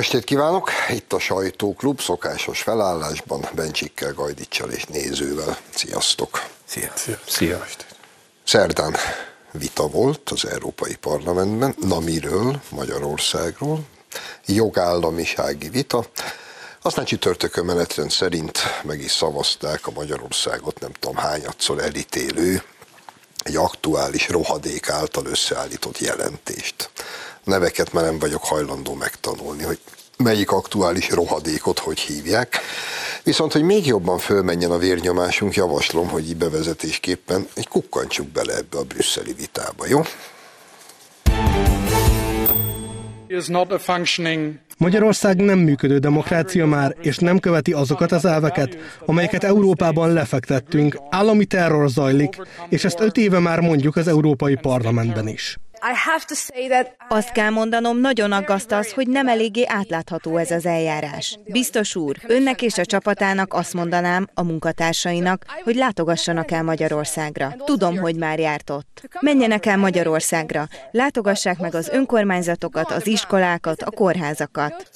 estét kívánok! Itt a Sajtóklub szokásos felállásban Bencsikkel, Gajdicsal és nézővel. Sziasztok! Szia! Szia! Szia. Szerdán vita volt az Európai Parlamentben, na miről? Magyarországról. Jogállamisági vita. Aztán csütörtökön menetrend szerint meg is szavazták a Magyarországot nem tudom hányadszor elítélő egy aktuális rohadék által összeállított jelentést neveket már nem vagyok hajlandó megtanulni, hogy melyik aktuális rohadékot hogy hívják. Viszont, hogy még jobban fölmenjen a vérnyomásunk, javaslom, hogy így bevezetésképpen egy kukkantsuk bele ebbe a brüsszeli vitába, jó? Magyarország nem működő demokrácia már, és nem követi azokat az elveket, amelyeket Európában lefektettünk. Állami terror zajlik, és ezt öt éve már mondjuk az Európai Parlamentben is. Azt kell mondanom, nagyon aggaszt az, hogy nem eléggé átlátható ez az eljárás. Biztos úr, önnek és a csapatának azt mondanám, a munkatársainak, hogy látogassanak el Magyarországra. Tudom, hogy már járt ott. Menjenek el Magyarországra, látogassák meg az önkormányzatokat, az iskolákat, a kórházakat.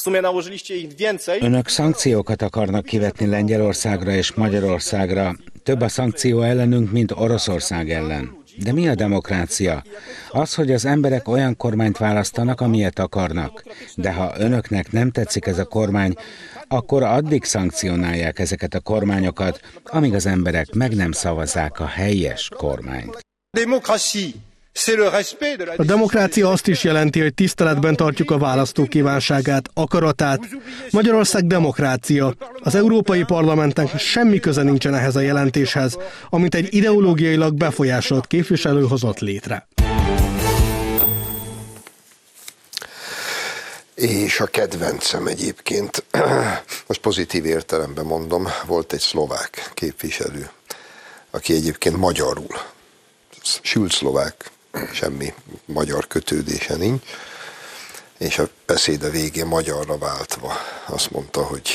Önök szankciókat akarnak kivetni Lengyelországra és Magyarországra. Több a szankció ellenünk, mint Oroszország ellen. De mi a demokrácia? Az, hogy az emberek olyan kormányt választanak, amilyet akarnak. De ha önöknek nem tetszik ez a kormány, akkor addig szankcionálják ezeket a kormányokat, amíg az emberek meg nem szavazzák a helyes kormányt. A demokrácia azt is jelenti, hogy tiszteletben tartjuk a választó kívánságát, akaratát. Magyarország demokrácia. Az Európai Parlamentnek semmi köze nincsen ehhez a jelentéshez, amit egy ideológiailag befolyásolt képviselő hozott létre. És a kedvencem egyébként, most pozitív értelemben mondom, volt egy szlovák képviselő, aki egyébként magyarul, sült szlovák, semmi magyar kötődése nincs, és a beszéde végén magyarra váltva azt mondta, hogy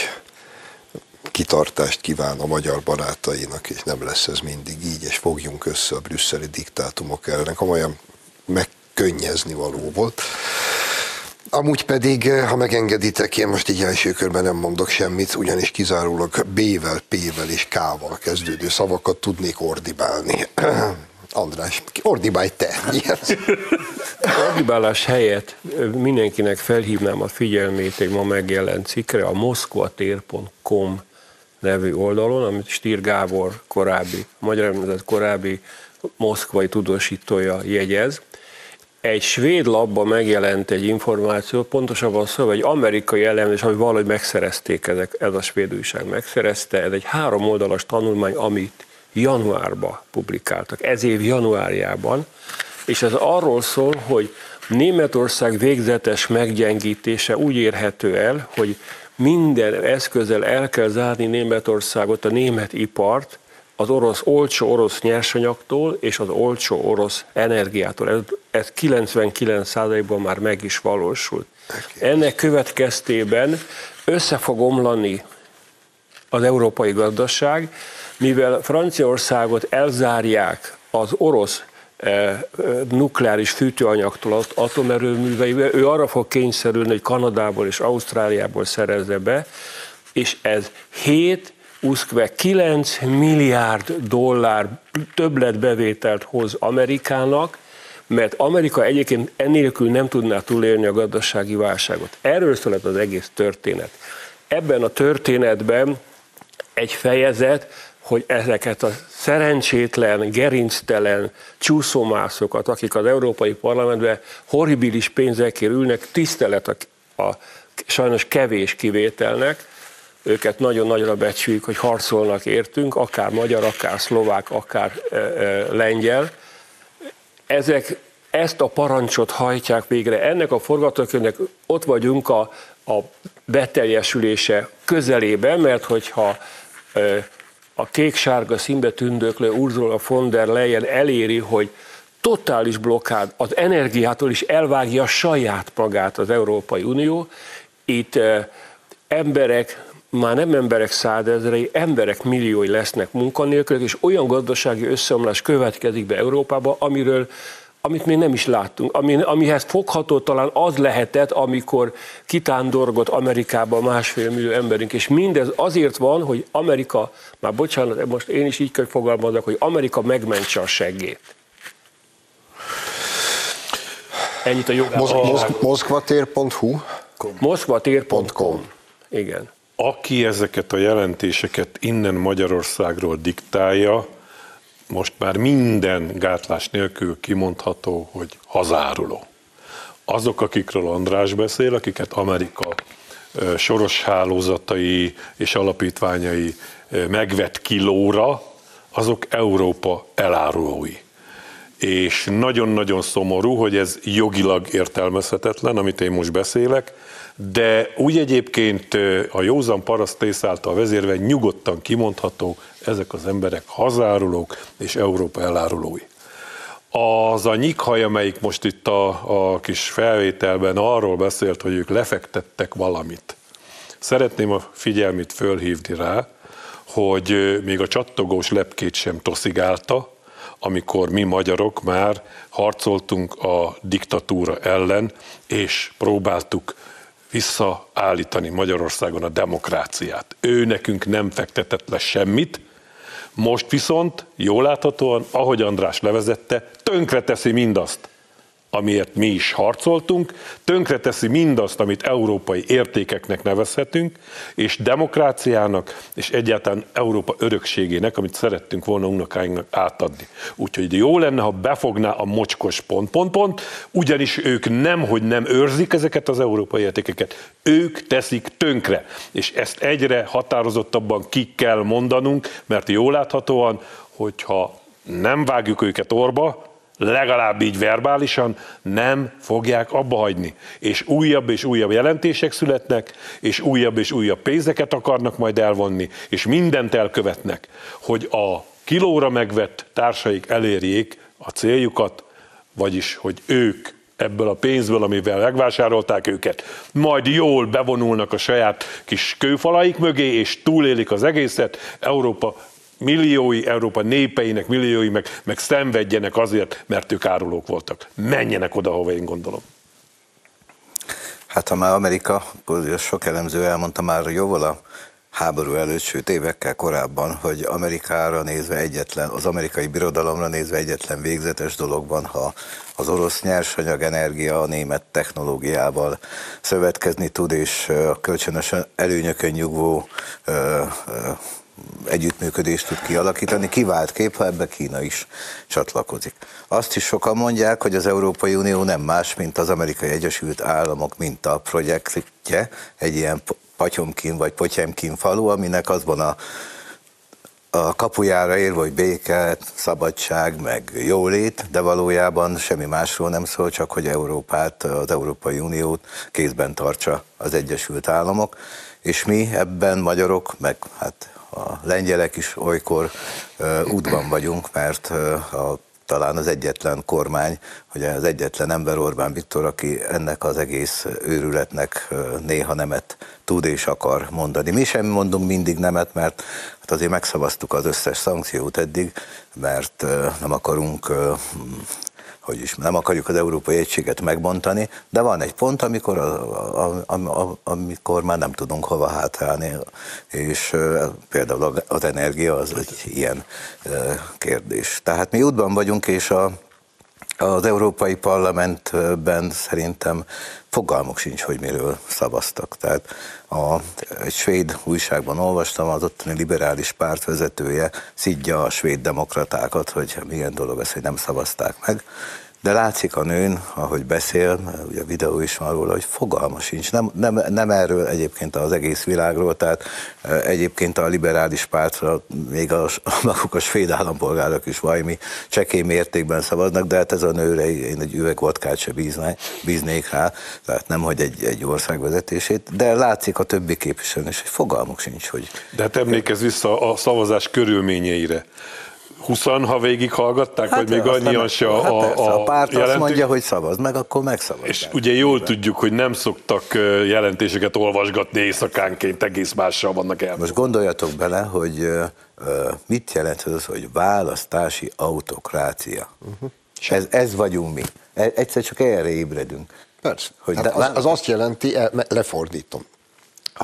kitartást kíván a magyar barátainak, és nem lesz ez mindig így, és fogjunk össze a brüsszeli diktátumok ellen. Komolyan megkönnyezni való volt. Amúgy pedig, ha megengeditek, én most így első körben nem mondok semmit, ugyanis kizárólag B-vel, P-vel és K-val kezdődő szavakat tudnék ordibálni. András, ordibálj te! Ordibálás helyett mindenkinek felhívnám a figyelmét egy ma megjelent cikkre, a moszkvatér.com nevű oldalon, amit Stír Gábor korábbi, magyar nemzet korábbi moszkvai tudósítója jegyez. Egy svéd labban megjelent egy információ, pontosabban szó, egy amerikai elemzés, ami valahogy megszerezték, ezek, ez a svéd újság megszerezte, ez egy három oldalas tanulmány, amit januárban publikáltak, ez év januárjában, és ez arról szól, hogy Németország végzetes meggyengítése úgy érhető el, hogy minden eszközzel el kell zárni Németországot, a német ipart, az orosz olcsó orosz nyersanyagtól és az olcsó orosz energiától. Ez, ez 99%-ban már meg is valósult. Ennek következtében össze fog omlani az európai gazdaság, mivel Franciaországot elzárják az orosz eh, nukleáris fűtőanyagtól atomerőműveivel, ő arra fog kényszerülni, hogy Kanadából és Ausztráliából szerezze be, és ez 7 uszkve 9 milliárd dollár többletbevételt hoz Amerikának, mert Amerika egyébként ennélkül nem tudná túlélni a gazdasági válságot. Erről szólott az egész történet. Ebben a történetben egy fejezet, hogy ezeket a szerencsétlen, gerinctelen csúszómászokat, akik az Európai Parlamentben horribilis pénzekért ülnek, tisztelet a, a sajnos kevés kivételnek, őket nagyon nagyra becsüljük, hogy harcolnak értünk, akár magyar, akár szlovák, akár e, e, lengyel. Ezek ezt a parancsot hajtják végre. Ennek a forgatókönyvnek ott vagyunk a, a beteljesülése közelében, mert hogyha a kék-sárga színbe tündöklő Ursula von der Leyen eléri, hogy totális blokkád, az energiától is elvágja saját magát az Európai Unió. Itt emberek, már nem emberek százezrei, emberek milliói lesznek munkanélkülök, és olyan gazdasági összeomlás következik be Európába, amiről amit még nem is láttunk, ami, amihez fogható talán az lehetett, amikor kitándorgott Amerikába másfél millió emberünk, és mindez azért van, hogy Amerika, már bocsánat, most én is így kell fogalmazok, hogy Amerika megmentse a seggét. Ennyit a jogában. Moszkvatér.hu Moszkvatér.com Igen. Aki ezeket a jelentéseket innen Magyarországról diktálja, most már minden gátlás nélkül kimondható, hogy hazáruló. Azok, akikről András beszél, akiket Amerika soros hálózatai és alapítványai megvet kilóra, azok Európa elárulói. És nagyon-nagyon szomorú, hogy ez jogilag értelmezhetetlen, amit én most beszélek, de úgy egyébként a józan parasztész által vezérve nyugodtan kimondható, ezek az emberek hazárulók és Európa elárulói. Az a nyikhaj, amelyik most itt a, a kis felvételben arról beszélt, hogy ők lefektettek valamit. Szeretném a figyelmét fölhívni rá, hogy még a csattogós lepkét sem toszigálta, amikor mi magyarok már harcoltunk a diktatúra ellen, és próbáltuk visszaállítani Magyarországon a demokráciát. Ő nekünk nem fektetett le semmit, most viszont, jól láthatóan, ahogy András levezette, tönkreteszi mindazt, amiért mi is harcoltunk, tönkreteszi mindazt, amit európai értékeknek nevezhetünk, és demokráciának, és egyáltalán Európa örökségének, amit szerettünk volna unokáinknak átadni. Úgyhogy jó lenne, ha befogná a mocskos pont, pont, pont, ugyanis ők nem, hogy nem őrzik ezeket az európai értékeket, ők teszik tönkre, és ezt egyre határozottabban ki kell mondanunk, mert jól láthatóan, hogyha nem vágjuk őket orba, legalább így verbálisan nem fogják abba hagyni. És újabb és újabb jelentések születnek, és újabb és újabb pénzeket akarnak majd elvonni, és mindent elkövetnek, hogy a kilóra megvett társaik elérjék a céljukat, vagyis, hogy ők ebből a pénzből, amivel megvásárolták őket, majd jól bevonulnak a saját kis kőfalaik mögé, és túlélik az egészet, Európa milliói Európa népeinek, milliói meg, meg szenvedjenek azért, mert ők árulók voltak. Menjenek oda, hova én gondolom. Hát ha már Amerika, akkor sok elemző elmondta már jóval a háború előtt, sőt évekkel korábban, hogy Amerikára nézve egyetlen, az amerikai birodalomra nézve egyetlen végzetes dolog van, ha az orosz nyersanyag energia a német technológiával szövetkezni tud, és a kölcsönösen előnyökön nyugvó ö, ö, együttműködést tud kialakítani, kivált kép, ha ebbe Kína is csatlakozik. Azt is sokan mondják, hogy az Európai Unió nem más, mint az Amerikai Egyesült Államok minta projektje, egy ilyen Patyomkin vagy Potyemkin falu, aminek az van a a kapujára ér, hogy béke, szabadság, meg jólét, de valójában semmi másról nem szól, csak hogy Európát, az Európai Uniót kézben tartsa az Egyesült Államok, és mi ebben magyarok, meg hát a lengyelek is olykor útban vagyunk, mert a, talán az egyetlen kormány, hogy az egyetlen ember Orbán Viktor, aki ennek az egész őrületnek néha nemet tud és akar mondani. Mi sem mondunk mindig nemet, mert hát azért megszavaztuk az összes szankciót eddig, mert nem akarunk hogy is nem akarjuk az európai egységet megbontani, de van egy pont, amikor, a, a, a, a, amikor már nem tudunk hova hátrálni, és például az energia az egy ilyen kérdés. Tehát mi útban vagyunk, és a, az Európai Parlamentben szerintem fogalmuk sincs, hogy miről szavaztak. Tehát a, egy svéd újságban olvastam, az ottani liberális párt vezetője szidja a svéd demokratákat, hogy milyen dolog ez, hogy nem szavazták meg. De látszik a nőn, ahogy beszél, ugye a videó is van róla, hogy fogalma sincs. Nem, nem, nem erről egyébként az egész világról, tehát egyébként a liberális pártra még a, a maguk a svéd állampolgárok is valami csekély mértékben szavaznak, de hát ez a nőre én egy üveg vodkát se bíznék, bíznék rá, tehát nem, hogy egy, egy ország vezetését, de látszik a többi képviselő is, hogy fogalmuk sincs, hogy... De hát emlékezz vissza a szavazás körülményeire. 20 ha végig hallgatták, hát vagy még annyian se a, hát a, a, párt jelentők. azt mondja, hogy szavaz meg, akkor megszavaz. És ugye jól tudjuk, hogy nem szoktak jelentéseket olvasgatni éjszakánként, egész mással vannak el. Most gondoljatok bele, hogy mit jelent az, hogy választási autokrácia. Uh-huh. Ez, ez vagyunk mi. E, egyszer csak erre ébredünk. Persze. Hogy hát de, az, az azt jelenti, lefordítom,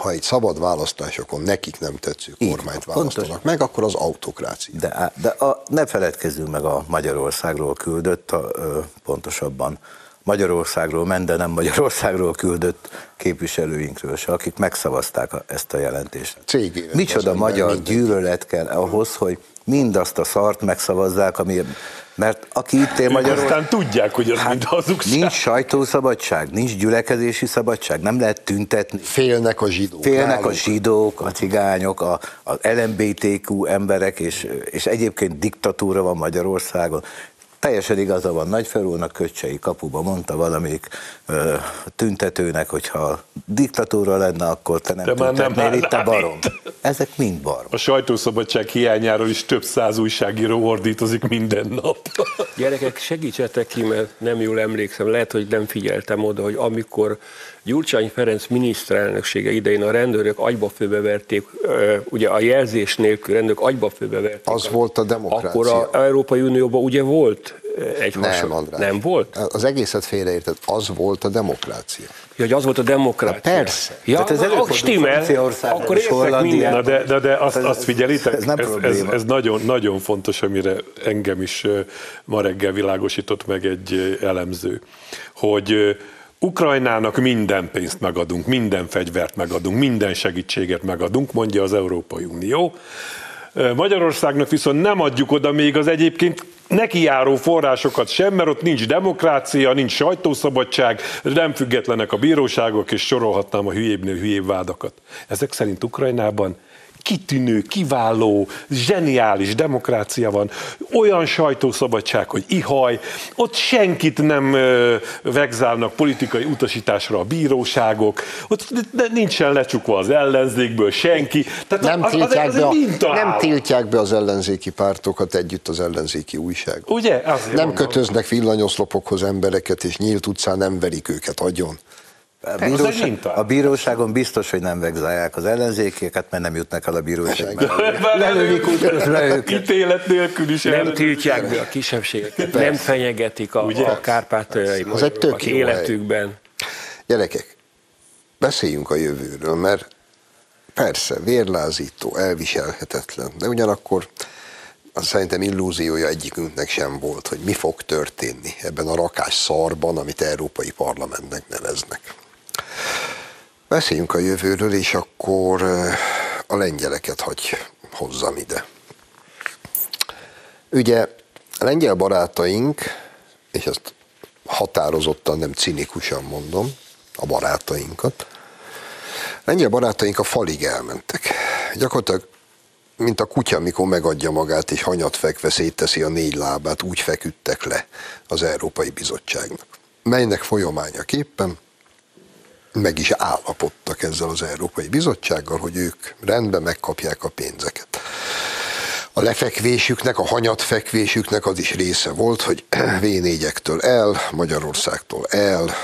ha egy szabad választásokon nekik nem tetsző kormányt választanak pontos. meg, akkor az autokrácia. De, de a, ne feledkezzünk meg a Magyarországról küldött, a, ö, pontosabban Magyarországról ment, de nem Magyarországról küldött képviselőinkről se, akik megszavazták ezt a jelentést. Cégére, Micsoda magyar mindenki. gyűlölet kell ahhoz, hogy mindazt a szart megszavazzák, ami mert aki itt él Magyarországon... Aztán tudják, hogy az hát mind hazugság. Nincs sajtószabadság, nincs gyülekezési szabadság, nem lehet tüntetni. Félnek a zsidók. Félnek náluk. a zsidók, a cigányok, a, a LMBTQ emberek, és, és egyébként diktatúra van Magyarországon. Teljesen igaza van Nagyferúnak, Köcsei kapuba mondta valamelyik ö, tüntetőnek, hogyha diktatúra lenne, akkor te nem De nem, nem itt a barom. Ezek mind barom. A sajtószabadság hiányáról is több száz újságíró ordítozik minden nap. Gyerekek, segítsetek ki, mert nem jól emlékszem, lehet, hogy nem figyeltem oda, hogy amikor Gyurcsány Ferenc miniszterelnöksége idején a rendőrök agyba főbeverték, ugye a jelzés nélkül rendőrök agyba főbeverték. Az volt a demokrácia. Akkor az Európai Unióban ugye volt egy nem, hasonló. András. Nem volt? Az egészet félreérted, az volt a demokrácia. Ja, hogy az volt a demokrácia. Na persze. Ja, Tehát ez akkor stimmel, akkor értek minden. Na de, de, de azt, azt figyelitek, ez, ez, ez, ez nagyon, nagyon fontos, amire engem is ma reggel világosított meg egy elemző, hogy Ukrajnának minden pénzt megadunk, minden fegyvert megadunk, minden segítséget megadunk, mondja az Európai Unió. Magyarországnak viszont nem adjuk oda még az egyébként nekijáró forrásokat sem, mert ott nincs demokrácia, nincs sajtószabadság, nem függetlenek a bíróságok, és sorolhatnám a hülyébbnél hülyébb vádakat. Ezek szerint Ukrajnában kitűnő, kiváló, zseniális demokrácia van, olyan sajtószabadság, hogy ihaj, ott senkit nem vegzálnak politikai utasításra a bíróságok, ott nincsen lecsukva az ellenzékből senki. Tehát nem, az, tiltják az, az be a, nem tiltják be az ellenzéki pártokat együtt az ellenzéki újság. Ugye? Azért nem mondom. kötöznek villanyoszlopokhoz embereket, és nyílt utcán nem verik őket agyon. A, bíróság, a bíróságon biztos, hogy nem vegzálják az ellenzékéket, mert nem jutnak el a bíróság. Lelődik útközben őket. Ítélet nélkül is Nem tiltják be a kisebbségeket, nem fenyegetik a, a kárpátaljai az egy tök életükben. Hely. Gyerekek, beszéljünk a jövőről, mert persze, vérlázító, elviselhetetlen, de ugyanakkor az szerintem illúziója egyikünknek sem volt, hogy mi fog történni ebben a rakás szarban, amit Európai Parlamentnek neveznek. Beszéljünk a jövőről, és akkor a lengyeleket hagy hozzam ide. Ugye a lengyel barátaink, és ezt határozottan, nem cinikusan mondom, a barátainkat, a lengyel barátaink a falig elmentek. Gyakorlatilag mint a kutya, mikor megadja magát és hanyat fekve szétteszi a négy lábát, úgy feküdtek le az Európai Bizottságnak. Melynek folyamányaképpen meg is állapodtak ezzel az Európai Bizottsággal, hogy ők rendben megkapják a pénzeket. A lefekvésüknek, a hanyatfekvésüknek az is része volt, hogy V4-ektől el, Magyarországtól el,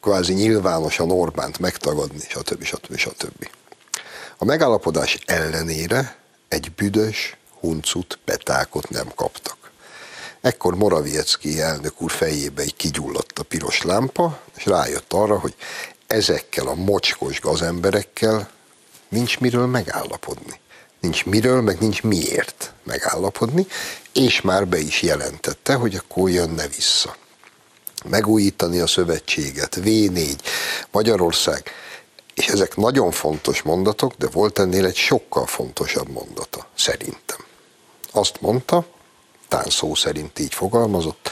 kvázi nyilvánosan Orbánt megtagadni, stb. stb. stb. A megállapodás ellenére egy büdös, huncut, betákot nem kaptak. Ekkor Moraviecki elnök úr fejébe egy kigyulladt a piros lámpa, és rájött arra, hogy ezekkel a mocskos gazemberekkel nincs miről megállapodni. Nincs miről, meg nincs miért megállapodni, és már be is jelentette, hogy akkor jönne vissza. Megújítani a szövetséget, V4, Magyarország, és ezek nagyon fontos mondatok, de volt ennél egy sokkal fontosabb mondata, szerintem. Azt mondta, tán szó szerint így fogalmazott,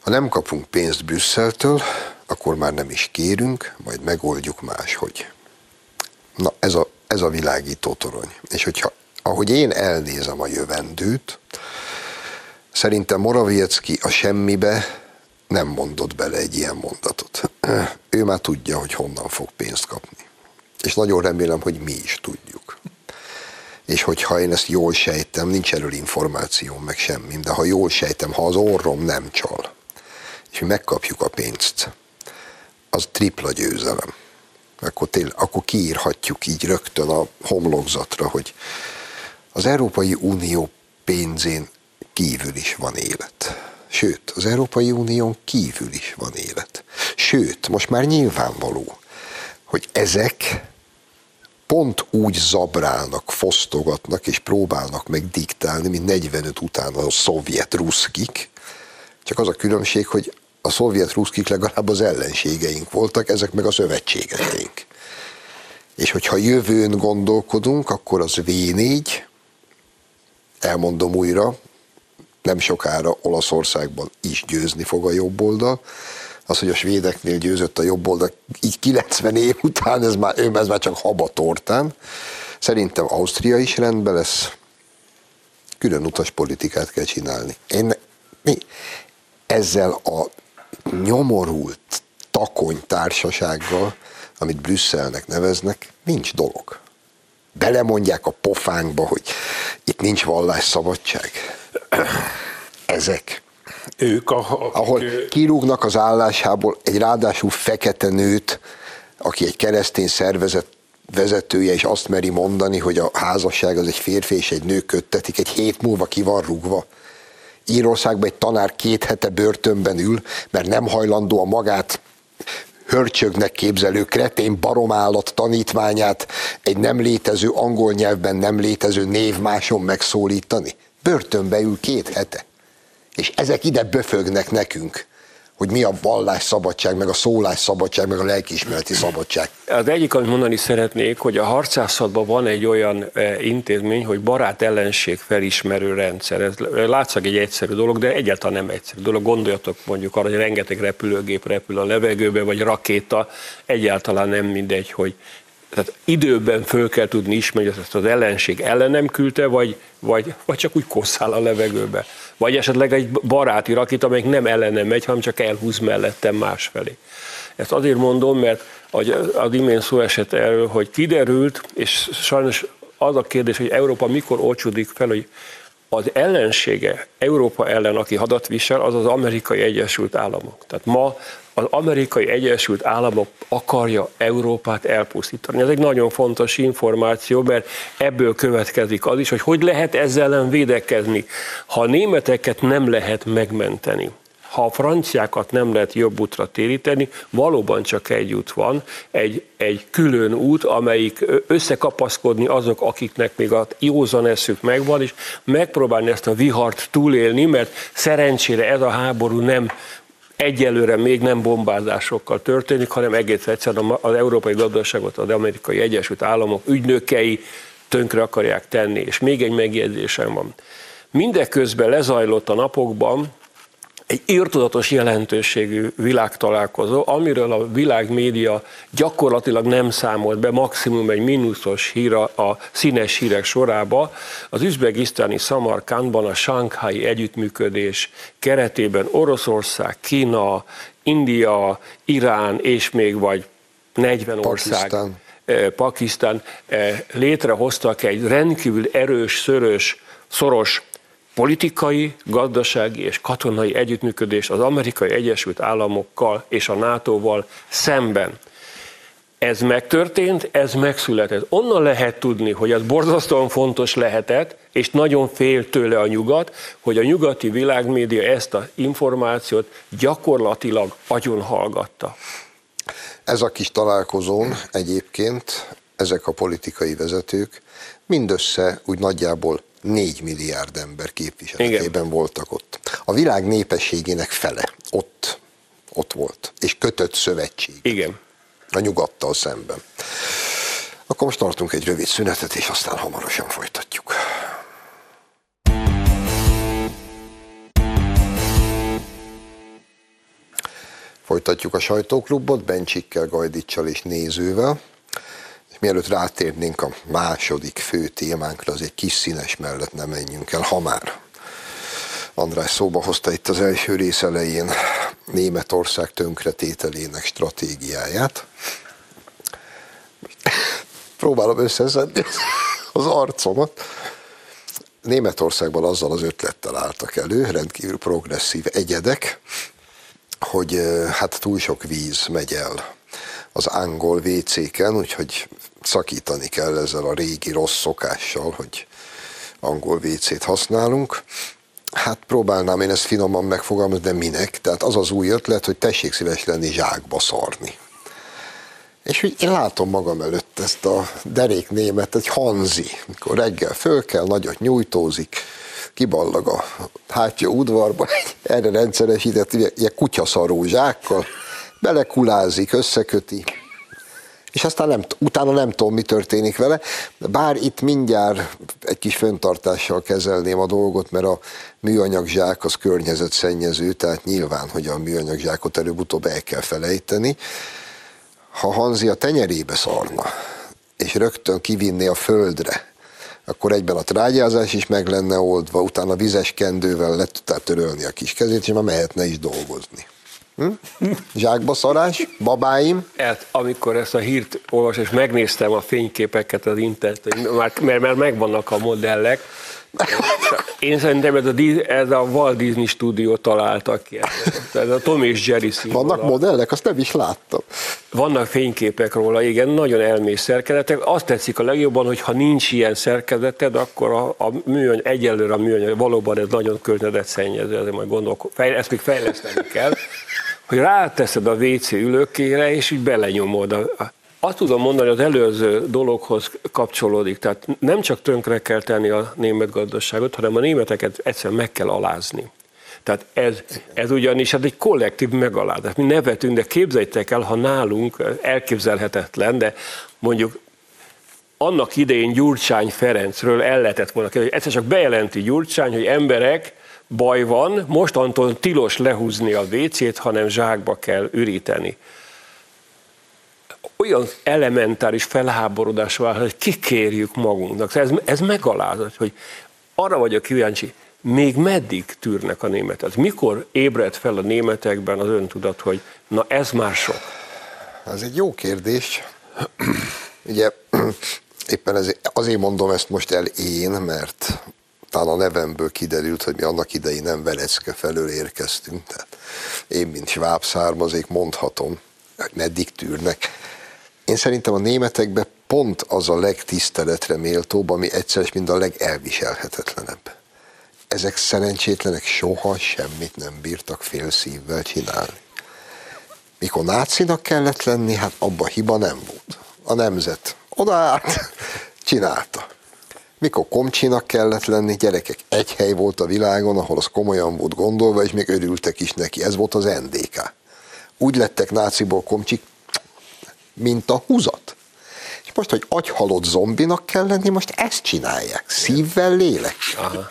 ha nem kapunk pénzt Brüsszeltől, akkor már nem is kérünk, majd megoldjuk máshogy. Na, ez a, ez a világító torony. És hogyha, ahogy én elnézem a jövendőt, szerintem Moraviecki a semmibe nem mondott bele egy ilyen mondatot. Ő már tudja, hogy honnan fog pénzt kapni. És nagyon remélem, hogy mi is tudjuk. És hogyha én ezt jól sejtem, nincs erről információm, meg semmi, de ha jól sejtem, ha az orrom nem csal, és mi megkapjuk a pénzt, az tripla győzelem. Akkor, tél, akkor kiírhatjuk így rögtön a homlokzatra, hogy az Európai Unió pénzén kívül is van élet Sőt, az Európai Unión kívül is van élet. Sőt, most már nyilvánvaló, hogy ezek pont úgy zabrálnak, fosztogatnak és próbálnak meg diktálni, mint 45 után a szovjet ruszkik. Csak az a különbség, hogy a szovjet ruszkik legalább az ellenségeink voltak, ezek meg a szövetségeseink. És hogyha jövőn gondolkodunk, akkor az V4, elmondom újra, nem sokára Olaszországban is győzni fog a jobb oldal. Az, hogy a svédeknél győzött a jobb oldal, így 90 év után, ez már, ez már csak habatortán. Szerintem Ausztria is rendben lesz. Külön utas politikát kell csinálni. Én, mi? Ezzel a nyomorult takony társasággal, amit Brüsszelnek neveznek, nincs dolog. Belemondják a pofánkba, hogy itt nincs vallásszabadság. Ezek. Ők, a. Ahol kirúgnak az állásából egy ráadásul fekete nőt, aki egy keresztény szervezet vezetője, és azt meri mondani, hogy a házasság az egy férfi és egy nő köttetik, egy hét múlva ki van rúgva. Írországban egy tanár két hete börtönben ül, mert nem hajlandó a magát hörcsögnek képzelő kretén baromállat tanítványát egy nem létező angol nyelvben nem létező névmáson megszólítani. Börtönbe ül két hete. És ezek ide böfögnek nekünk hogy mi a vallás szabadság, meg a szólás szabadság, meg a lelkiismereti szabadság. Az egyik, amit mondani szeretnék, hogy a harcászatban van egy olyan e, intézmény, hogy barát ellenség felismerő rendszer. Ez látszik egy egyszerű dolog, de egyáltalán nem egyszerű dolog. Gondoljatok mondjuk arra, hogy rengeteg repülőgép repül a levegőbe, vagy rakéta, egyáltalán nem mindegy, hogy tehát időben föl kell tudni ismerni, hogy ezt az ellenség ellenem küldte, vagy, vagy, vagy csak úgy kosszál a levegőbe. Vagy esetleg egy baráti rakit, amelyik nem ellenem megy, hanem csak elhúz mellettem másfelé. Ezt azért mondom, mert az imént szó esett erről, hogy kiderült, és sajnos az a kérdés, hogy Európa mikor olcsódik fel, hogy az ellensége Európa ellen, aki hadat visel, az az amerikai Egyesült Államok. Tehát ma az amerikai Egyesült Államok akarja Európát elpusztítani. Ez egy nagyon fontos információ, mert ebből következik az is, hogy hogy lehet ezzel ellen védekezni, ha a németeket nem lehet megmenteni ha a franciákat nem lehet jobb útra téríteni, valóban csak egy út van, egy, egy külön út, amelyik összekapaszkodni azok, akiknek még a józan eszük megvan, és megpróbálni ezt a vihart túlélni, mert szerencsére ez a háború nem egyelőre még nem bombázásokkal történik, hanem egész egyszerűen az európai gazdaságot az amerikai Egyesült Államok ügynökei tönkre akarják tenni. És még egy megjegyzésem van. Mindeközben lezajlott a napokban egy írtudatos jelentőségű világtalálkozó, amiről a világmédia gyakorlatilag nem számolt be, maximum egy mínuszos hír a színes hírek sorába. Az üzbegisztáni Samarkandban a Shanghai együttműködés keretében Oroszország, Kína, India, Irán és még vagy 40 ország. Pakisztán. Eh, Pakisztán eh, létrehoztak egy rendkívül erős, szörös, szoros politikai, gazdasági és katonai együttműködést az amerikai Egyesült Államokkal és a NATO-val szemben. Ez megtörtént, ez megszületett. Onnan lehet tudni, hogy ez borzasztóan fontos lehetett, és nagyon fél tőle a nyugat, hogy a nyugati világmédia ezt az információt gyakorlatilag agyon hallgatta. Ez a kis találkozón egyébként ezek a politikai vezetők mindössze úgy nagyjából 4 milliárd ember képviseletében Igen. voltak ott. A világ népességének fele ott, ott volt, és kötött szövetség. Igen. A nyugattal szemben. Akkor most tartunk egy rövid szünetet, és aztán hamarosan folytatjuk. Folytatjuk a sajtóklubot Bencsikkel, Gajdicsal és nézővel. Mielőtt rátérnénk a második fő témánkra, az egy kis színes mellett nem menjünk el, ha már. András szóba hozta itt az első rész elején Németország tönkretételének stratégiáját. Próbálom összeszedni az arcomat. Németországban azzal az ötlettel álltak elő, rendkívül progresszív egyedek, hogy hát túl sok víz megy el az angol WC-ken, úgyhogy szakítani kell ezzel a régi rossz szokással, hogy angol WC-t használunk. Hát próbálnám én ezt finoman megfogalmazni, de minek? Tehát az az új ötlet, hogy tessék szíves lenni zsákba szarni. És hogy én látom magam előtt ezt a derék német, egy Hanzi, mikor reggel föl kell, nagyot nyújtózik, kiballag a hátja udvarba, erre rendszeresített ilyen kutyaszaró zsákkal, belekulázik, összeköti, és aztán nem, utána nem tudom, mi történik vele, bár itt mindjárt egy kis föntartással kezelném a dolgot, mert a műanyagzsák az környezetszennyező, tehát nyilván, hogy a műanyagzsákot előbb-utóbb el kell felejteni. Ha Hanzi a tenyerébe szarna, és rögtön kivinné a földre, akkor egyben a trágyázás is meg lenne oldva, utána vizes kendővel le tudtál törölni a kis kezét, és már mehetne is dolgozni. Hm? Zsákba szarás, babáim. Hát, amikor ezt a hírt olvas, és megnéztem a fényképeket az interneten, mert, mert, mert megvannak a modellek, én szerintem ez a, ez a Walt Disney stúdió találtak ki. Ez a Tom és Jerry színvonalat. Vannak modellek? Azt nem is láttam. Vannak fényképek róla, igen, nagyon elmész szerkezetek. Azt tetszik a legjobban, hogy ha nincs ilyen szerkezeted, akkor a, a műany, egyelőre a műanyag, valóban ez nagyon szennyező, ezért majd gondolok, fejl, ezt még fejleszteni kell, hogy ráteszed a WC ülőkére, és így belenyomod a, azt tudom mondani, az előző dologhoz kapcsolódik. Tehát nem csak tönkre kell tenni a német gazdaságot, hanem a németeket egyszerűen meg kell alázni. Tehát ez, ez ugyanis hát egy kollektív megalázás. Mi nevetünk, de képzeljétek el, ha nálunk elképzelhetetlen, de mondjuk annak idején Gyurcsány Ferencről el lehetett volna hogy egyszer csak bejelenti Gyurcsány, hogy emberek, baj van, mostantól tilos lehúzni a WC-t, hanem zsákba kell üríteni olyan elementáris felháborodás van, hogy kikérjük magunknak. Ez, ez megalázat, hogy arra vagyok kíváncsi, még meddig tűrnek a németek? Mikor ébred fel a németekben az öntudat, hogy na ez már sok? Ez egy jó kérdés. Ugye éppen ezért, azért mondom ezt most el én, mert talán a nevemből kiderült, hogy mi annak idején nem Velecke felől érkeztünk. Tehát én, mint sváb származék, mondhatom, hogy meddig tűrnek. Én szerintem a németekben pont az a legtiszteletre méltóbb, ami egyszer mind a legelviselhetetlenebb. Ezek szerencsétlenek soha semmit nem bírtak fél szívvel csinálni. Mikor nácinak kellett lenni, hát abban hiba nem volt. A nemzet odaállt, csinálta. Mikor komcsinak kellett lenni, gyerekek, egy hely volt a világon, ahol az komolyan volt gondolva, és még örültek is neki. Ez volt az NDK. Úgy lettek náciból komcsik, mint a húzat. És most, hogy agyhalott zombinak kell lenni, most ezt csinálják. Szívvel, lélek. Aha.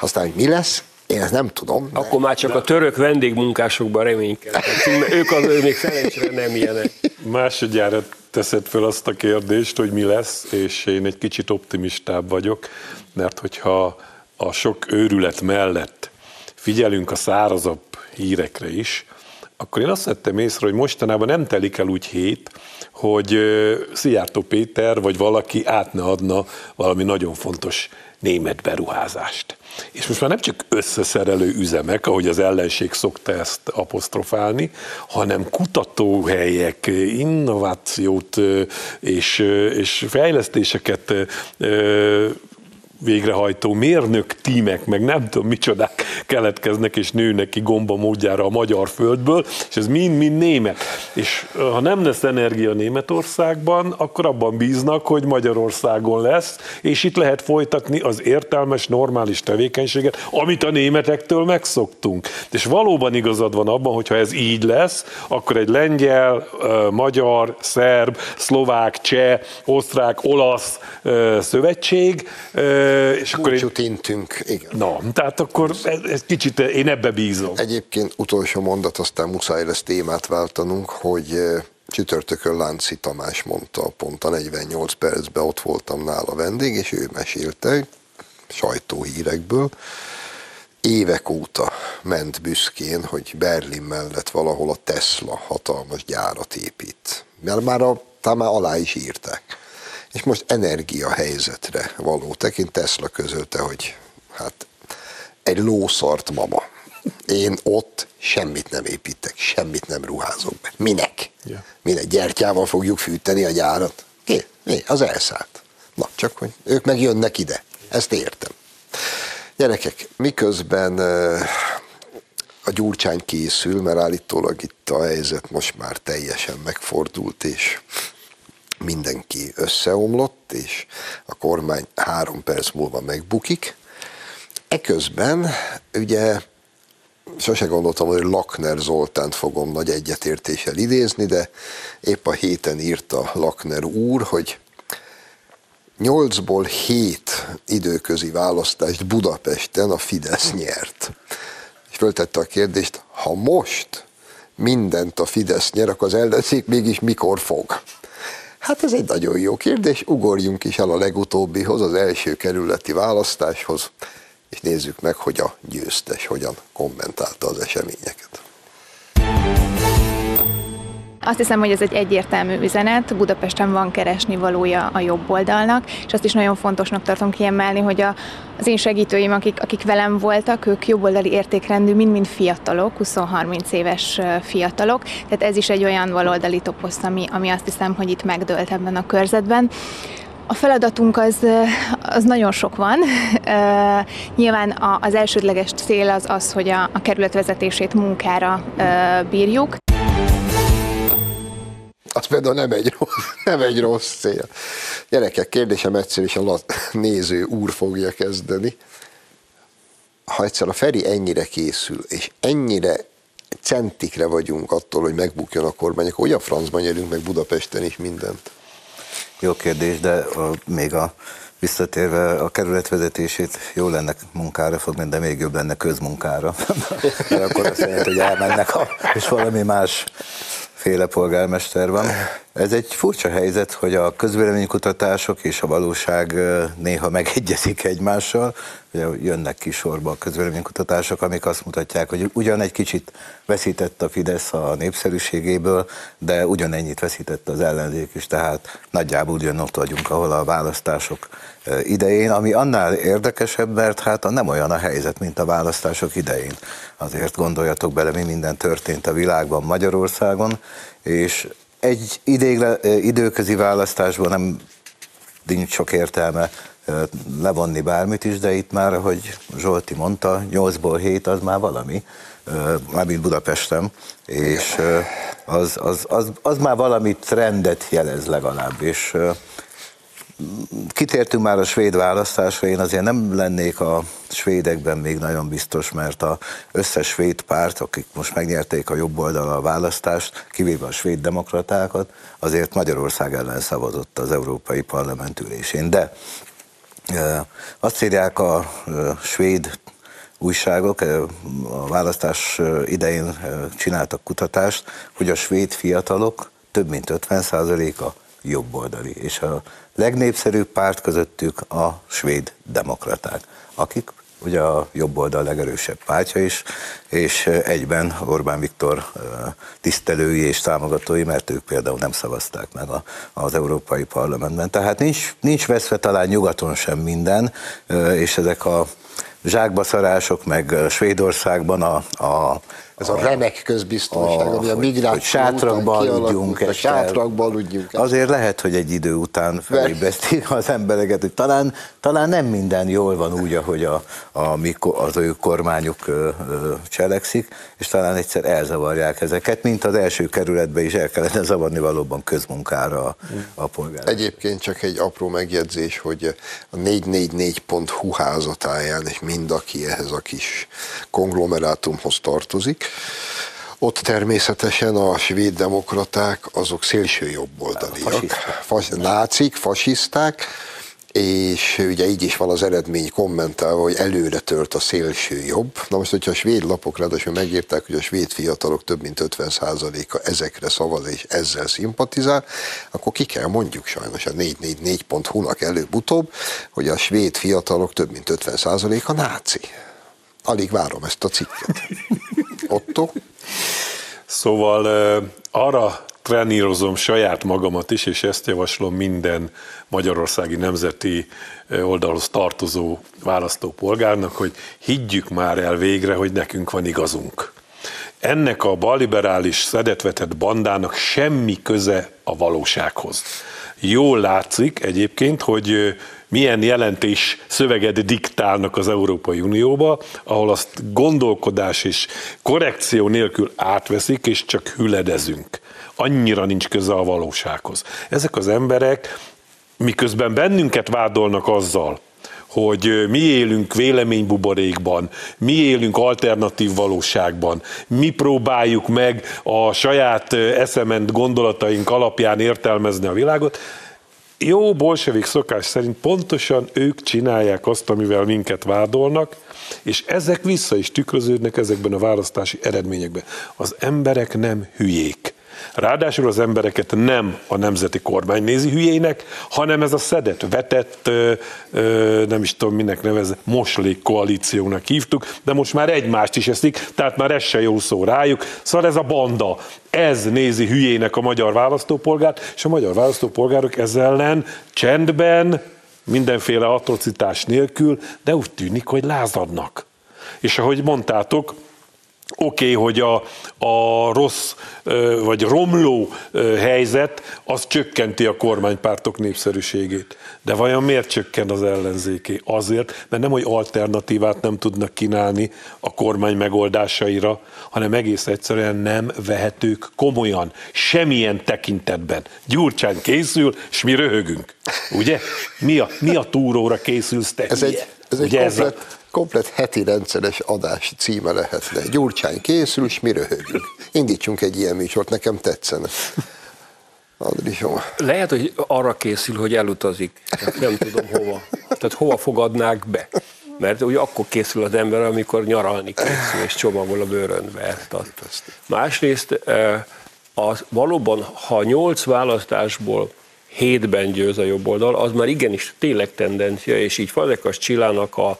Aztán, hogy mi lesz, én ezt nem tudom. Akkor már csak de... a török vendégmunkásokban reménykedtek, ők az ő még szerencsére nem ilyenek. Másodjára teszed fel azt a kérdést, hogy mi lesz, és én egy kicsit optimistább vagyok, mert hogyha a sok őrület mellett figyelünk a szárazabb hírekre is, akkor én azt vettem észre, hogy mostanában nem telik el úgy hét, hogy Szijjártó Péter vagy valaki át ne adna valami nagyon fontos német beruházást. És most már nem csak összeszerelő üzemek, ahogy az ellenség szokta ezt apostrofálni, hanem kutatóhelyek, innovációt és, és fejlesztéseket végrehajtó mérnök tímek, meg nem tudom micsodák keletkeznek és nőnek ki gomba módjára a magyar földből, és ez mind-mind német. És ha nem lesz energia Németországban, akkor abban bíznak, hogy Magyarországon lesz, és itt lehet folytatni az értelmes, normális tevékenységet, amit a németektől megszoktunk. És valóban igazad van abban, hogyha ez így lesz, akkor egy lengyel, magyar, szerb, szlovák, cseh, osztrák, olasz szövetség és akkor én... intünk, igen. Na, tehát akkor ez, ez kicsit, én ebbe bízom. Egyébként utolsó mondat, aztán muszáj lesz témát váltanunk, hogy csütörtökön Lánci Tamás mondta, pont a 48 percben ott voltam nála vendég, és ő mesélte sajtóhírekből, évek óta ment büszkén, hogy Berlin mellett valahol a Tesla hatalmas gyárat épít. Mert már, a, talán már alá is írták és most energiahelyzetre való tekint Tesla közölte, hogy hát egy lószart mama. Én ott semmit nem építek, semmit nem ruházok be. Minek? Yeah. Minek? Gyertyával fogjuk fűteni a gyárat? Ki? Mi? Az elszállt. Na, csak hogy ők meg jönnek ide. Ezt értem. Gyerekek, miközben a gyurcsány készül, mert állítólag itt a helyzet most már teljesen megfordult, és mindenki összeomlott, és a kormány három perc múlva megbukik. Eközben ugye sose gondoltam, hogy Lakner Zoltánt fogom nagy egyetértéssel idézni, de épp a héten írta Lakner úr, hogy nyolcból hét időközi választást Budapesten a Fidesz nyert. És föltette a kérdést, ha most mindent a Fidesz nyer, akkor az ellenzék mégis mikor fog? Hát ez egy nagyon jó kérdés, ugorjunk is el a legutóbbihoz, az első kerületi választáshoz, és nézzük meg, hogy a győztes hogyan kommentálta az eseményeket. Azt hiszem, hogy ez egy egyértelmű üzenet. Budapesten van keresni valója a jobb oldalnak, és azt is nagyon fontosnak tartom kiemelni, hogy a, az én segítőim, akik, akik velem voltak, ők jobboldali értékrendű, mind-mind fiatalok, 20-30 éves fiatalok, tehát ez is egy olyan baloldali toposzt, ami, ami azt hiszem, hogy itt megdőlt ebben a körzetben. A feladatunk az, az nagyon sok van. Nyilván az elsődleges cél az az, hogy a, a kerület vezetését munkára bírjuk. Az például nem egy rossz, nem egy rossz cél. Gyerekek, kérdésem egyszer is a néző úr fogja kezdeni. Ha egyszer a Feri ennyire készül, és ennyire centikre vagyunk attól, hogy megbukjon a kormány, akkor olyan francban nyerünk meg Budapesten is mindent. Jó kérdés, de a, még a visszatérve a kerület vezetését jó lenne munkára fogni, de még jobb lenne közmunkára. Mert akkor azt jelenti, hogy elmennek, a, és valami más féle polgármester van. Ez egy furcsa helyzet, hogy a közvéleménykutatások és a valóság néha megegyezik egymással. Ugye jönnek ki sorba a közvéleménykutatások, amik azt mutatják, hogy ugyan egy kicsit veszített a Fidesz a népszerűségéből, de ugyanennyit veszített az ellenzék is, tehát nagyjából ugyan ott vagyunk, ahol a választások idején, ami annál érdekesebb, mert hát nem olyan a helyzet, mint a választások idején. Azért gondoljatok bele, mi minden történt a világban, Magyarországon, és egy idégle, időközi választásban nem nincs sok értelme levonni bármit is, de itt már, ahogy Zsolti mondta, 8-ból 7 az már valami, mármint Budapesten, és az, az, az, az már valami trendet jelez legalább, és kitértünk már a svéd választásra, én azért nem lennék a svédekben még nagyon biztos, mert a összes svéd párt, akik most megnyerték a jobb oldal a választást, kivéve a svéd demokratákat, azért Magyarország ellen szavazott az Európai Parlament ülésén. De azt írják a svéd újságok, a választás idején csináltak kutatást, hogy a svéd fiatalok több mint 50%-a jobboldali, és a legnépszerűbb párt közöttük a svéd demokraták, akik ugye a jobb oldal legerősebb pártja is, és egyben Orbán Viktor tisztelői és támogatói, mert ők például nem szavazták meg a, az Európai Parlamentben. Tehát nincs, nincs veszve talán nyugaton sem minden, és ezek a zsákbaszarások, meg Svédországban a, a ez a, a remek közbiztonság, a, ami a migráció sátrakban aludjunk. A sátrakban aludjunk. Azért lehet, hogy egy idő után felébresztik az embereket, hogy talán, talán nem minden jól van úgy, ahogy a, a, az ő kormányuk ö, ö, cselekszik, és talán egyszer elzavarják ezeket, mint az első kerületben is el kellene zavarni valóban közmunkára a, a polgár. Egyébként csak egy apró megjegyzés, hogy a 444.hu házatáján, és mind aki ehhez a kis konglomerátumhoz tartozik, ott természetesen a svéd demokraták azok szélső jobboldaliak, fas, nácik, fasiszták, és ugye így is van az eredmény kommentálva, hogy előre tört a szélső jobb. Na most, hogyha a svéd lapok ráadásul megírták, hogy a svéd fiatalok több mint 50%-a ezekre szavaz és ezzel szimpatizál, akkor ki kell mondjuk sajnos a 444.hu-nak előbb-utóbb, hogy a svéd fiatalok több mint 50%-a náci. Alig várom ezt a cikket. Otto? Szóval arra trenírozom saját magamat is, és ezt javaslom minden magyarországi nemzeti oldalhoz tartozó választópolgárnak, hogy higgyük már el végre, hogy nekünk van igazunk. Ennek a balliberális szedetvetett bandának semmi köze a valósághoz. Jól látszik egyébként, hogy milyen jelentés szöveget diktálnak az Európai Unióba, ahol azt gondolkodás és korrekció nélkül átveszik, és csak hüledezünk. Annyira nincs köze a valósághoz. Ezek az emberek, miközben bennünket vádolnak azzal, hogy mi élünk véleménybuborékban, mi élünk alternatív valóságban, mi próbáljuk meg a saját eszement gondolataink alapján értelmezni a világot, jó bolsevik szokás szerint pontosan ők csinálják azt, amivel minket vádolnak, és ezek vissza is tükröződnek ezekben a választási eredményekben. Az emberek nem hülyék. Ráadásul az embereket nem a nemzeti kormány nézi hülyének, hanem ez a szedett, vetett, nem is tudom minek nevez, moslék koalíciónak hívtuk, de most már egymást is eszik, tehát már ez se jó szó rájuk. Szóval ez a banda, ez nézi hülyének a magyar választópolgárt, és a magyar választópolgárok ezzel ellen csendben, mindenféle atrocitás nélkül, de úgy tűnik, hogy lázadnak. És ahogy mondtátok, Oké, okay, hogy a, a rossz vagy romló helyzet az csökkenti a kormánypártok népszerűségét. De vajon miért csökken az ellenzéké? Azért, mert nem, hogy alternatívát nem tudnak kínálni a kormány megoldásaira, hanem egész egyszerűen nem vehetők komolyan, semmilyen tekintetben. Gyurcsány készül, és mi röhögünk. Ugye? Mi a, mi a túróra készülsz te? Ez egy, ez egy komplet, ez a komplet heti rendszeres adás címe lehetne. Gyurcsány készül, és mi röhögünk. Indítsunk egy ilyen műsort, nekem tetszene. Andrisom. Lehet, hogy arra készül, hogy elutazik. Nem tudom hova. Tehát hova fogadnák be. Mert ugye akkor készül az ember, amikor nyaralni készül, és csomagol a bőrönbe. Másrészt eh, az, valóban, ha nyolc választásból hétben győz a jobb oldal, az már igenis tényleg tendencia, és így Fazekas Csillának a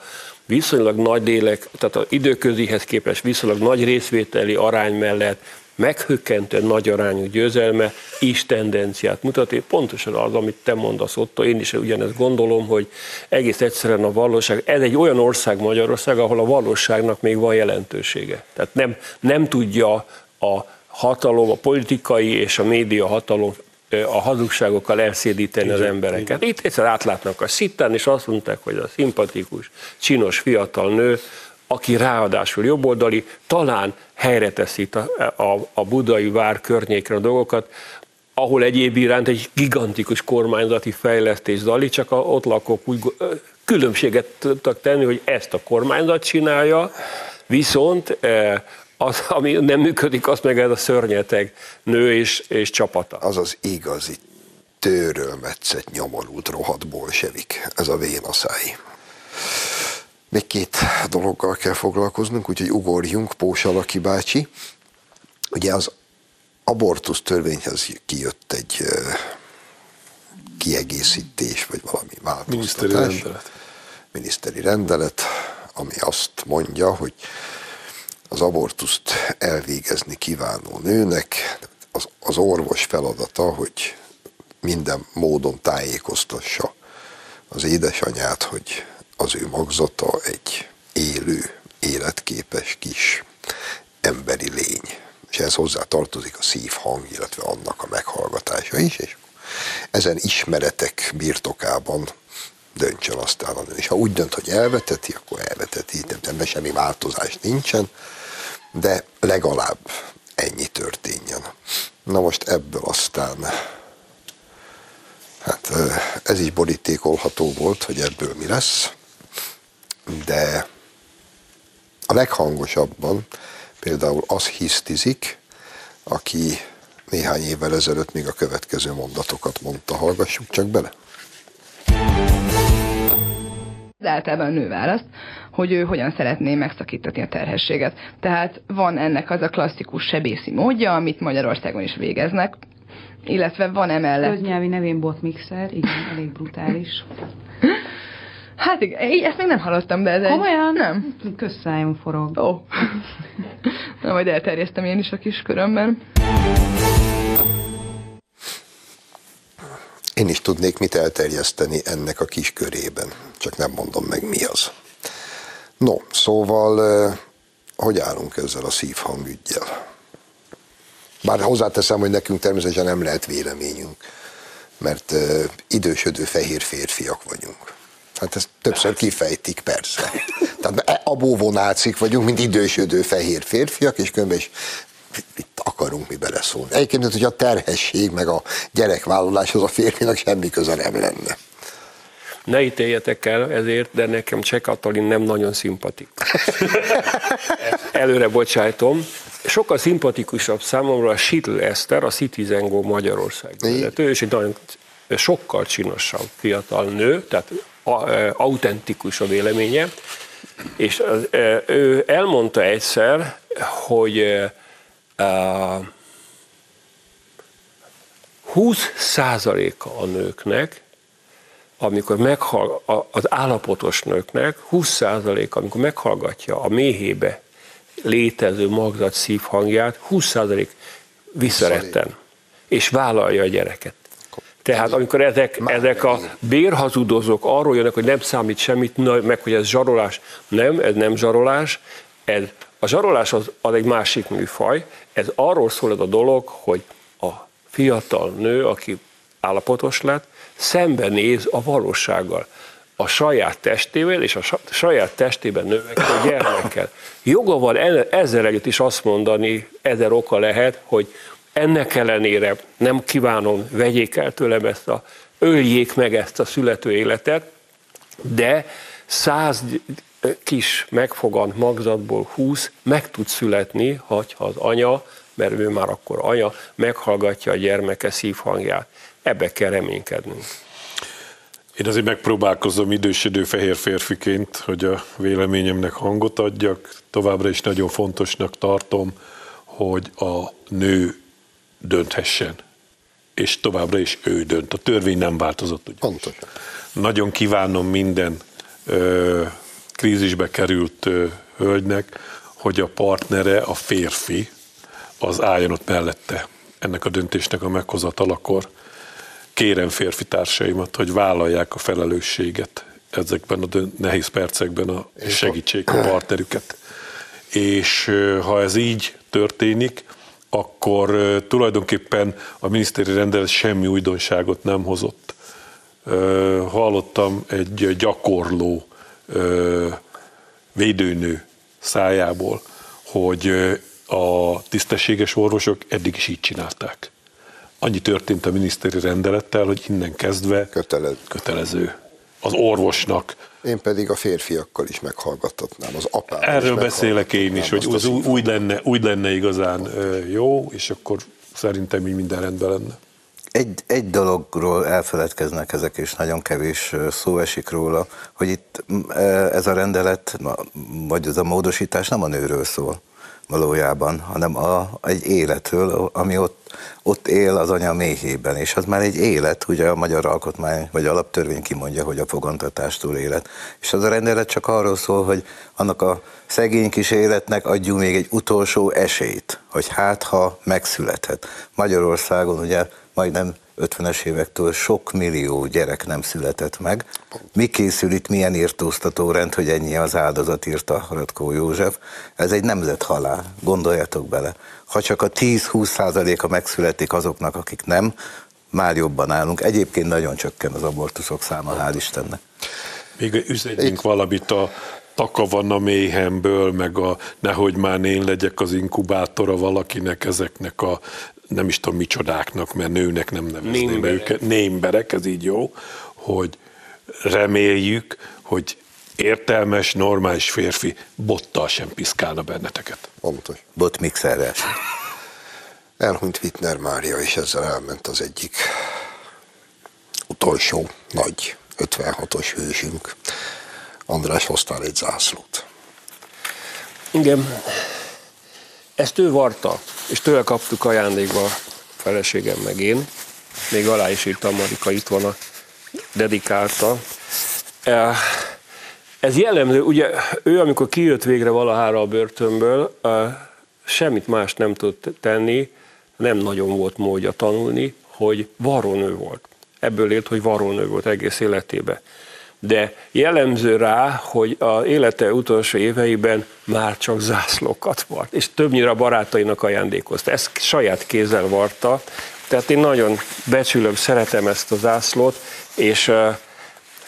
viszonylag nagy délek, tehát az időközihez képest viszonylag nagy részvételi arány mellett meghökkentően nagy arányú győzelme is tendenciát mutat. Én pontosan az, amit te mondasz ott, én is ugyanezt gondolom, hogy egész egyszerűen a valóság, ez egy olyan ország Magyarország, ahol a valóságnak még van jelentősége. Tehát nem, nem tudja a hatalom, a politikai és a média hatalom a hazugságokkal elszédíteni az embereket. Itt egyszer átlátnak a szitten, és azt mondták, hogy a szimpatikus, csinos fiatal nő, aki ráadásul jobboldali, talán helyre teszi a, a, a budai vár környékre a dolgokat, ahol egyéb iránt egy gigantikus kormányzati fejlesztés zali, csak a ott lakók úgy különbséget tudtak tenni, hogy ezt a kormányzat csinálja, viszont az, ami nem működik, az meg ez a szörnyeteg nő és, és csapata. Az az igazi tőről metszett nyomorult rohadt bolsevik, ez a vénaszáj. Még két dologgal kell foglalkoznunk, úgyhogy ugorjunk, Pósalaki bácsi. Ugye az abortusz törvényhez kijött egy kiegészítés, vagy valami változtatás. Miniszteri rendelet. Miniszteri rendelet, ami azt mondja, hogy az abortuszt elvégezni kívánó nőnek az, az orvos feladata, hogy minden módon tájékoztassa az édesanyát, hogy az ő magzata egy élő, életképes kis emberi lény. És ez hozzá tartozik a szívhang, illetve annak a meghallgatása is, és ezen ismeretek birtokában döntsön aztán a nő. És ha úgy dönt, hogy elveteti, akkor elveteti, nem semmi változás nincsen, de legalább ennyi történjen. Na most ebből aztán hát ez is borítékolható volt, hogy ebből mi lesz, de a leghangosabban például az hisztizik, aki néhány évvel ezelőtt még a következő mondatokat mondta, hallgassuk csak bele. Általában a nő választ, hogy ő hogyan szeretné megszakítani a terhességet. Tehát van ennek az a klasszikus sebészi módja, amit Magyarországon is végeznek, illetve van emellett... Köznyelvi nevén botmixer, igen, elég brutális. Hát igen, ezt még nem hallottam, de ez Komolyan? Egy... Nem. Közszájon forog. Ó. Oh. Na, majd elterjesztem én is a kis körömben. Én is tudnék mit elterjeszteni ennek a kis körében, csak nem mondom meg mi az. No, szóval hogy állunk ezzel a szívhangügyjel? Bár hozzáteszem, hogy nekünk természetesen nem lehet véleményünk, mert idősödő fehér férfiak vagyunk. Hát ezt többször kifejtik, persze. Tehát e- abóvonácik vagyunk, mint idősödő fehér férfiak, és különben is mit akarunk mi beleszólni. Egyébként, hogy a terhesség meg a gyerekvállaláshoz a férfinak semmi köze nem lenne. Ne ítéljetek el ezért, de nekem Cseh Katalin nem nagyon szimpatik. Előre bocsájtom. Sokkal szimpatikusabb számomra a Sitl Eszter, a Citizen Go Magyarország vezető, és egy nagyon sokkal csinosabb fiatal nő, tehát autentikus a véleménye, és ő elmondta egyszer, hogy 20 százaléka a nőknek, amikor meghal, az állapotos nőknek 20 százaléka, amikor meghallgatja a méhébe létező magzat szívhangját, 20 százalék visszaretten, és vállalja a gyereket. Tehát amikor ezek, ezek a bérhazudozók arról jönnek, hogy nem számít semmit, meg hogy ez zsarolás, nem, ez nem zsarolás, ez, a zsarolás az, az egy másik műfaj, ez arról szól ez a dolog, hogy a fiatal nő, aki állapotos lett, szembenéz a valósággal a saját testével és a saját testében növekvő gyermekkel. Joga van ezzel együtt is azt mondani, ezer oka lehet, hogy ennek ellenére nem kívánom, vegyék el tőlem ezt a, öljék meg ezt a születő életet, de száz kis megfogant magzatból húsz meg tud születni, ha az anya, mert ő már akkor anya, meghallgatja a gyermeke szívhangját. Ebbe kell reménykednünk. Én azért megpróbálkozom idősödő fehér férfiként, hogy a véleményemnek hangot adjak. Továbbra is nagyon fontosnak tartom, hogy a nő dönthessen. És továbbra is ő dönt. A törvény nem változott. Ugye? Pontos. Nagyon kívánom minden ö, krízisbe került hölgynek, hogy a partnere, a férfi, az álljon ott mellette ennek a döntésnek a meghozatalakor. Kérem férfi társaimat, hogy vállalják a felelősséget ezekben a nehéz percekben a segítség a partnerüket. És ha ez így történik, akkor tulajdonképpen a minisztéri rendelet semmi újdonságot nem hozott. Hallottam egy gyakorló védőnő szájából, hogy a tisztességes orvosok eddig is így csinálták. Annyi történt a minisztéri rendelettel, hogy innen kezdve kötelező. kötelező az orvosnak. Én pedig a férfiakkal is meghallgattatnám, az apám. Erről beszélek én is, hogy az úgy lenne, úgy lenne igazán jó, és akkor szerintem így minden rendben lenne. Egy, egy dologról elfeledkeznek ezek, és nagyon kevés szó esik róla, hogy itt ez a rendelet, vagy ez a módosítás nem a nőről szól valójában, hanem a, egy életről, ami ott, ott él az anya méhében, és az már egy élet, ugye a magyar alkotmány vagy alaptörvény kimondja, hogy a fogantatástól élet. És az a rendelet csak arról szól, hogy annak a szegény kis életnek adjunk még egy utolsó esélyt, hogy hát ha megszülethet. Magyarországon ugye majdnem 50-es évektől sok millió gyerek nem született meg. Mi készül itt, milyen írtóztató rend, hogy ennyi az áldozat, írta Radkó József. Ez egy nemzethalál, gondoljatok bele. Ha csak a 10-20 százaléka megszületik azoknak, akik nem, már jobban állunk. Egyébként nagyon csökken az abortuszok száma, hál' Istennek. Még üzenjünk valamit a taka van a méhemből, meg a nehogy már én legyek az inkubátora valakinek ezeknek a nem is tudom micsodáknak, mert nőnek nem nevezném Némberek. őket, némberek, ez így jó, hogy reméljük, hogy értelmes, normális férfi bottal sem piszkálna benneteket. Pontos. Botmixerrel. Elhunyt Wittner Mária, és ezzel elment az egyik utolsó nagy 56-os hősünk. András, hoztál egy zászlót. Igen. Ezt ő varta, és tőle kaptuk ajándékba a feleségem meg én. Még alá is írtam, Marika itt van a dedikálta. E, ez jellemző, ugye ő amikor kijött végre valahára a börtönből, e, semmit más nem tudott tenni, nem nagyon volt módja tanulni, hogy varrónő volt. Ebből élt, hogy varrónő volt egész életében de jellemző rá, hogy az élete utolsó éveiben már csak zászlókat vart, és többnyire a barátainak ajándékozta. Ezt saját kézzel varta, tehát én nagyon becsülöm, szeretem ezt a zászlót, és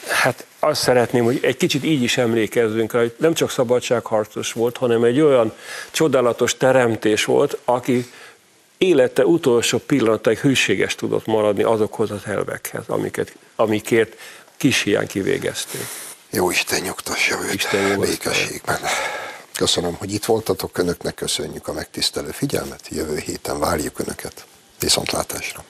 Hát azt szeretném, hogy egy kicsit így is emlékezzünk rá, hogy nem csak szabadságharcos volt, hanem egy olyan csodálatos teremtés volt, aki élete utolsó pillanatáig hűséges tudott maradni azokhoz az elvekhez, amiket, amikért kis hiány kivégezték. Jó Isten nyugtassa őt Isten békességben. Köszönöm, hogy itt voltatok, Önöknek köszönjük a megtisztelő figyelmet, jövő héten várjuk Önöket. Viszontlátásra!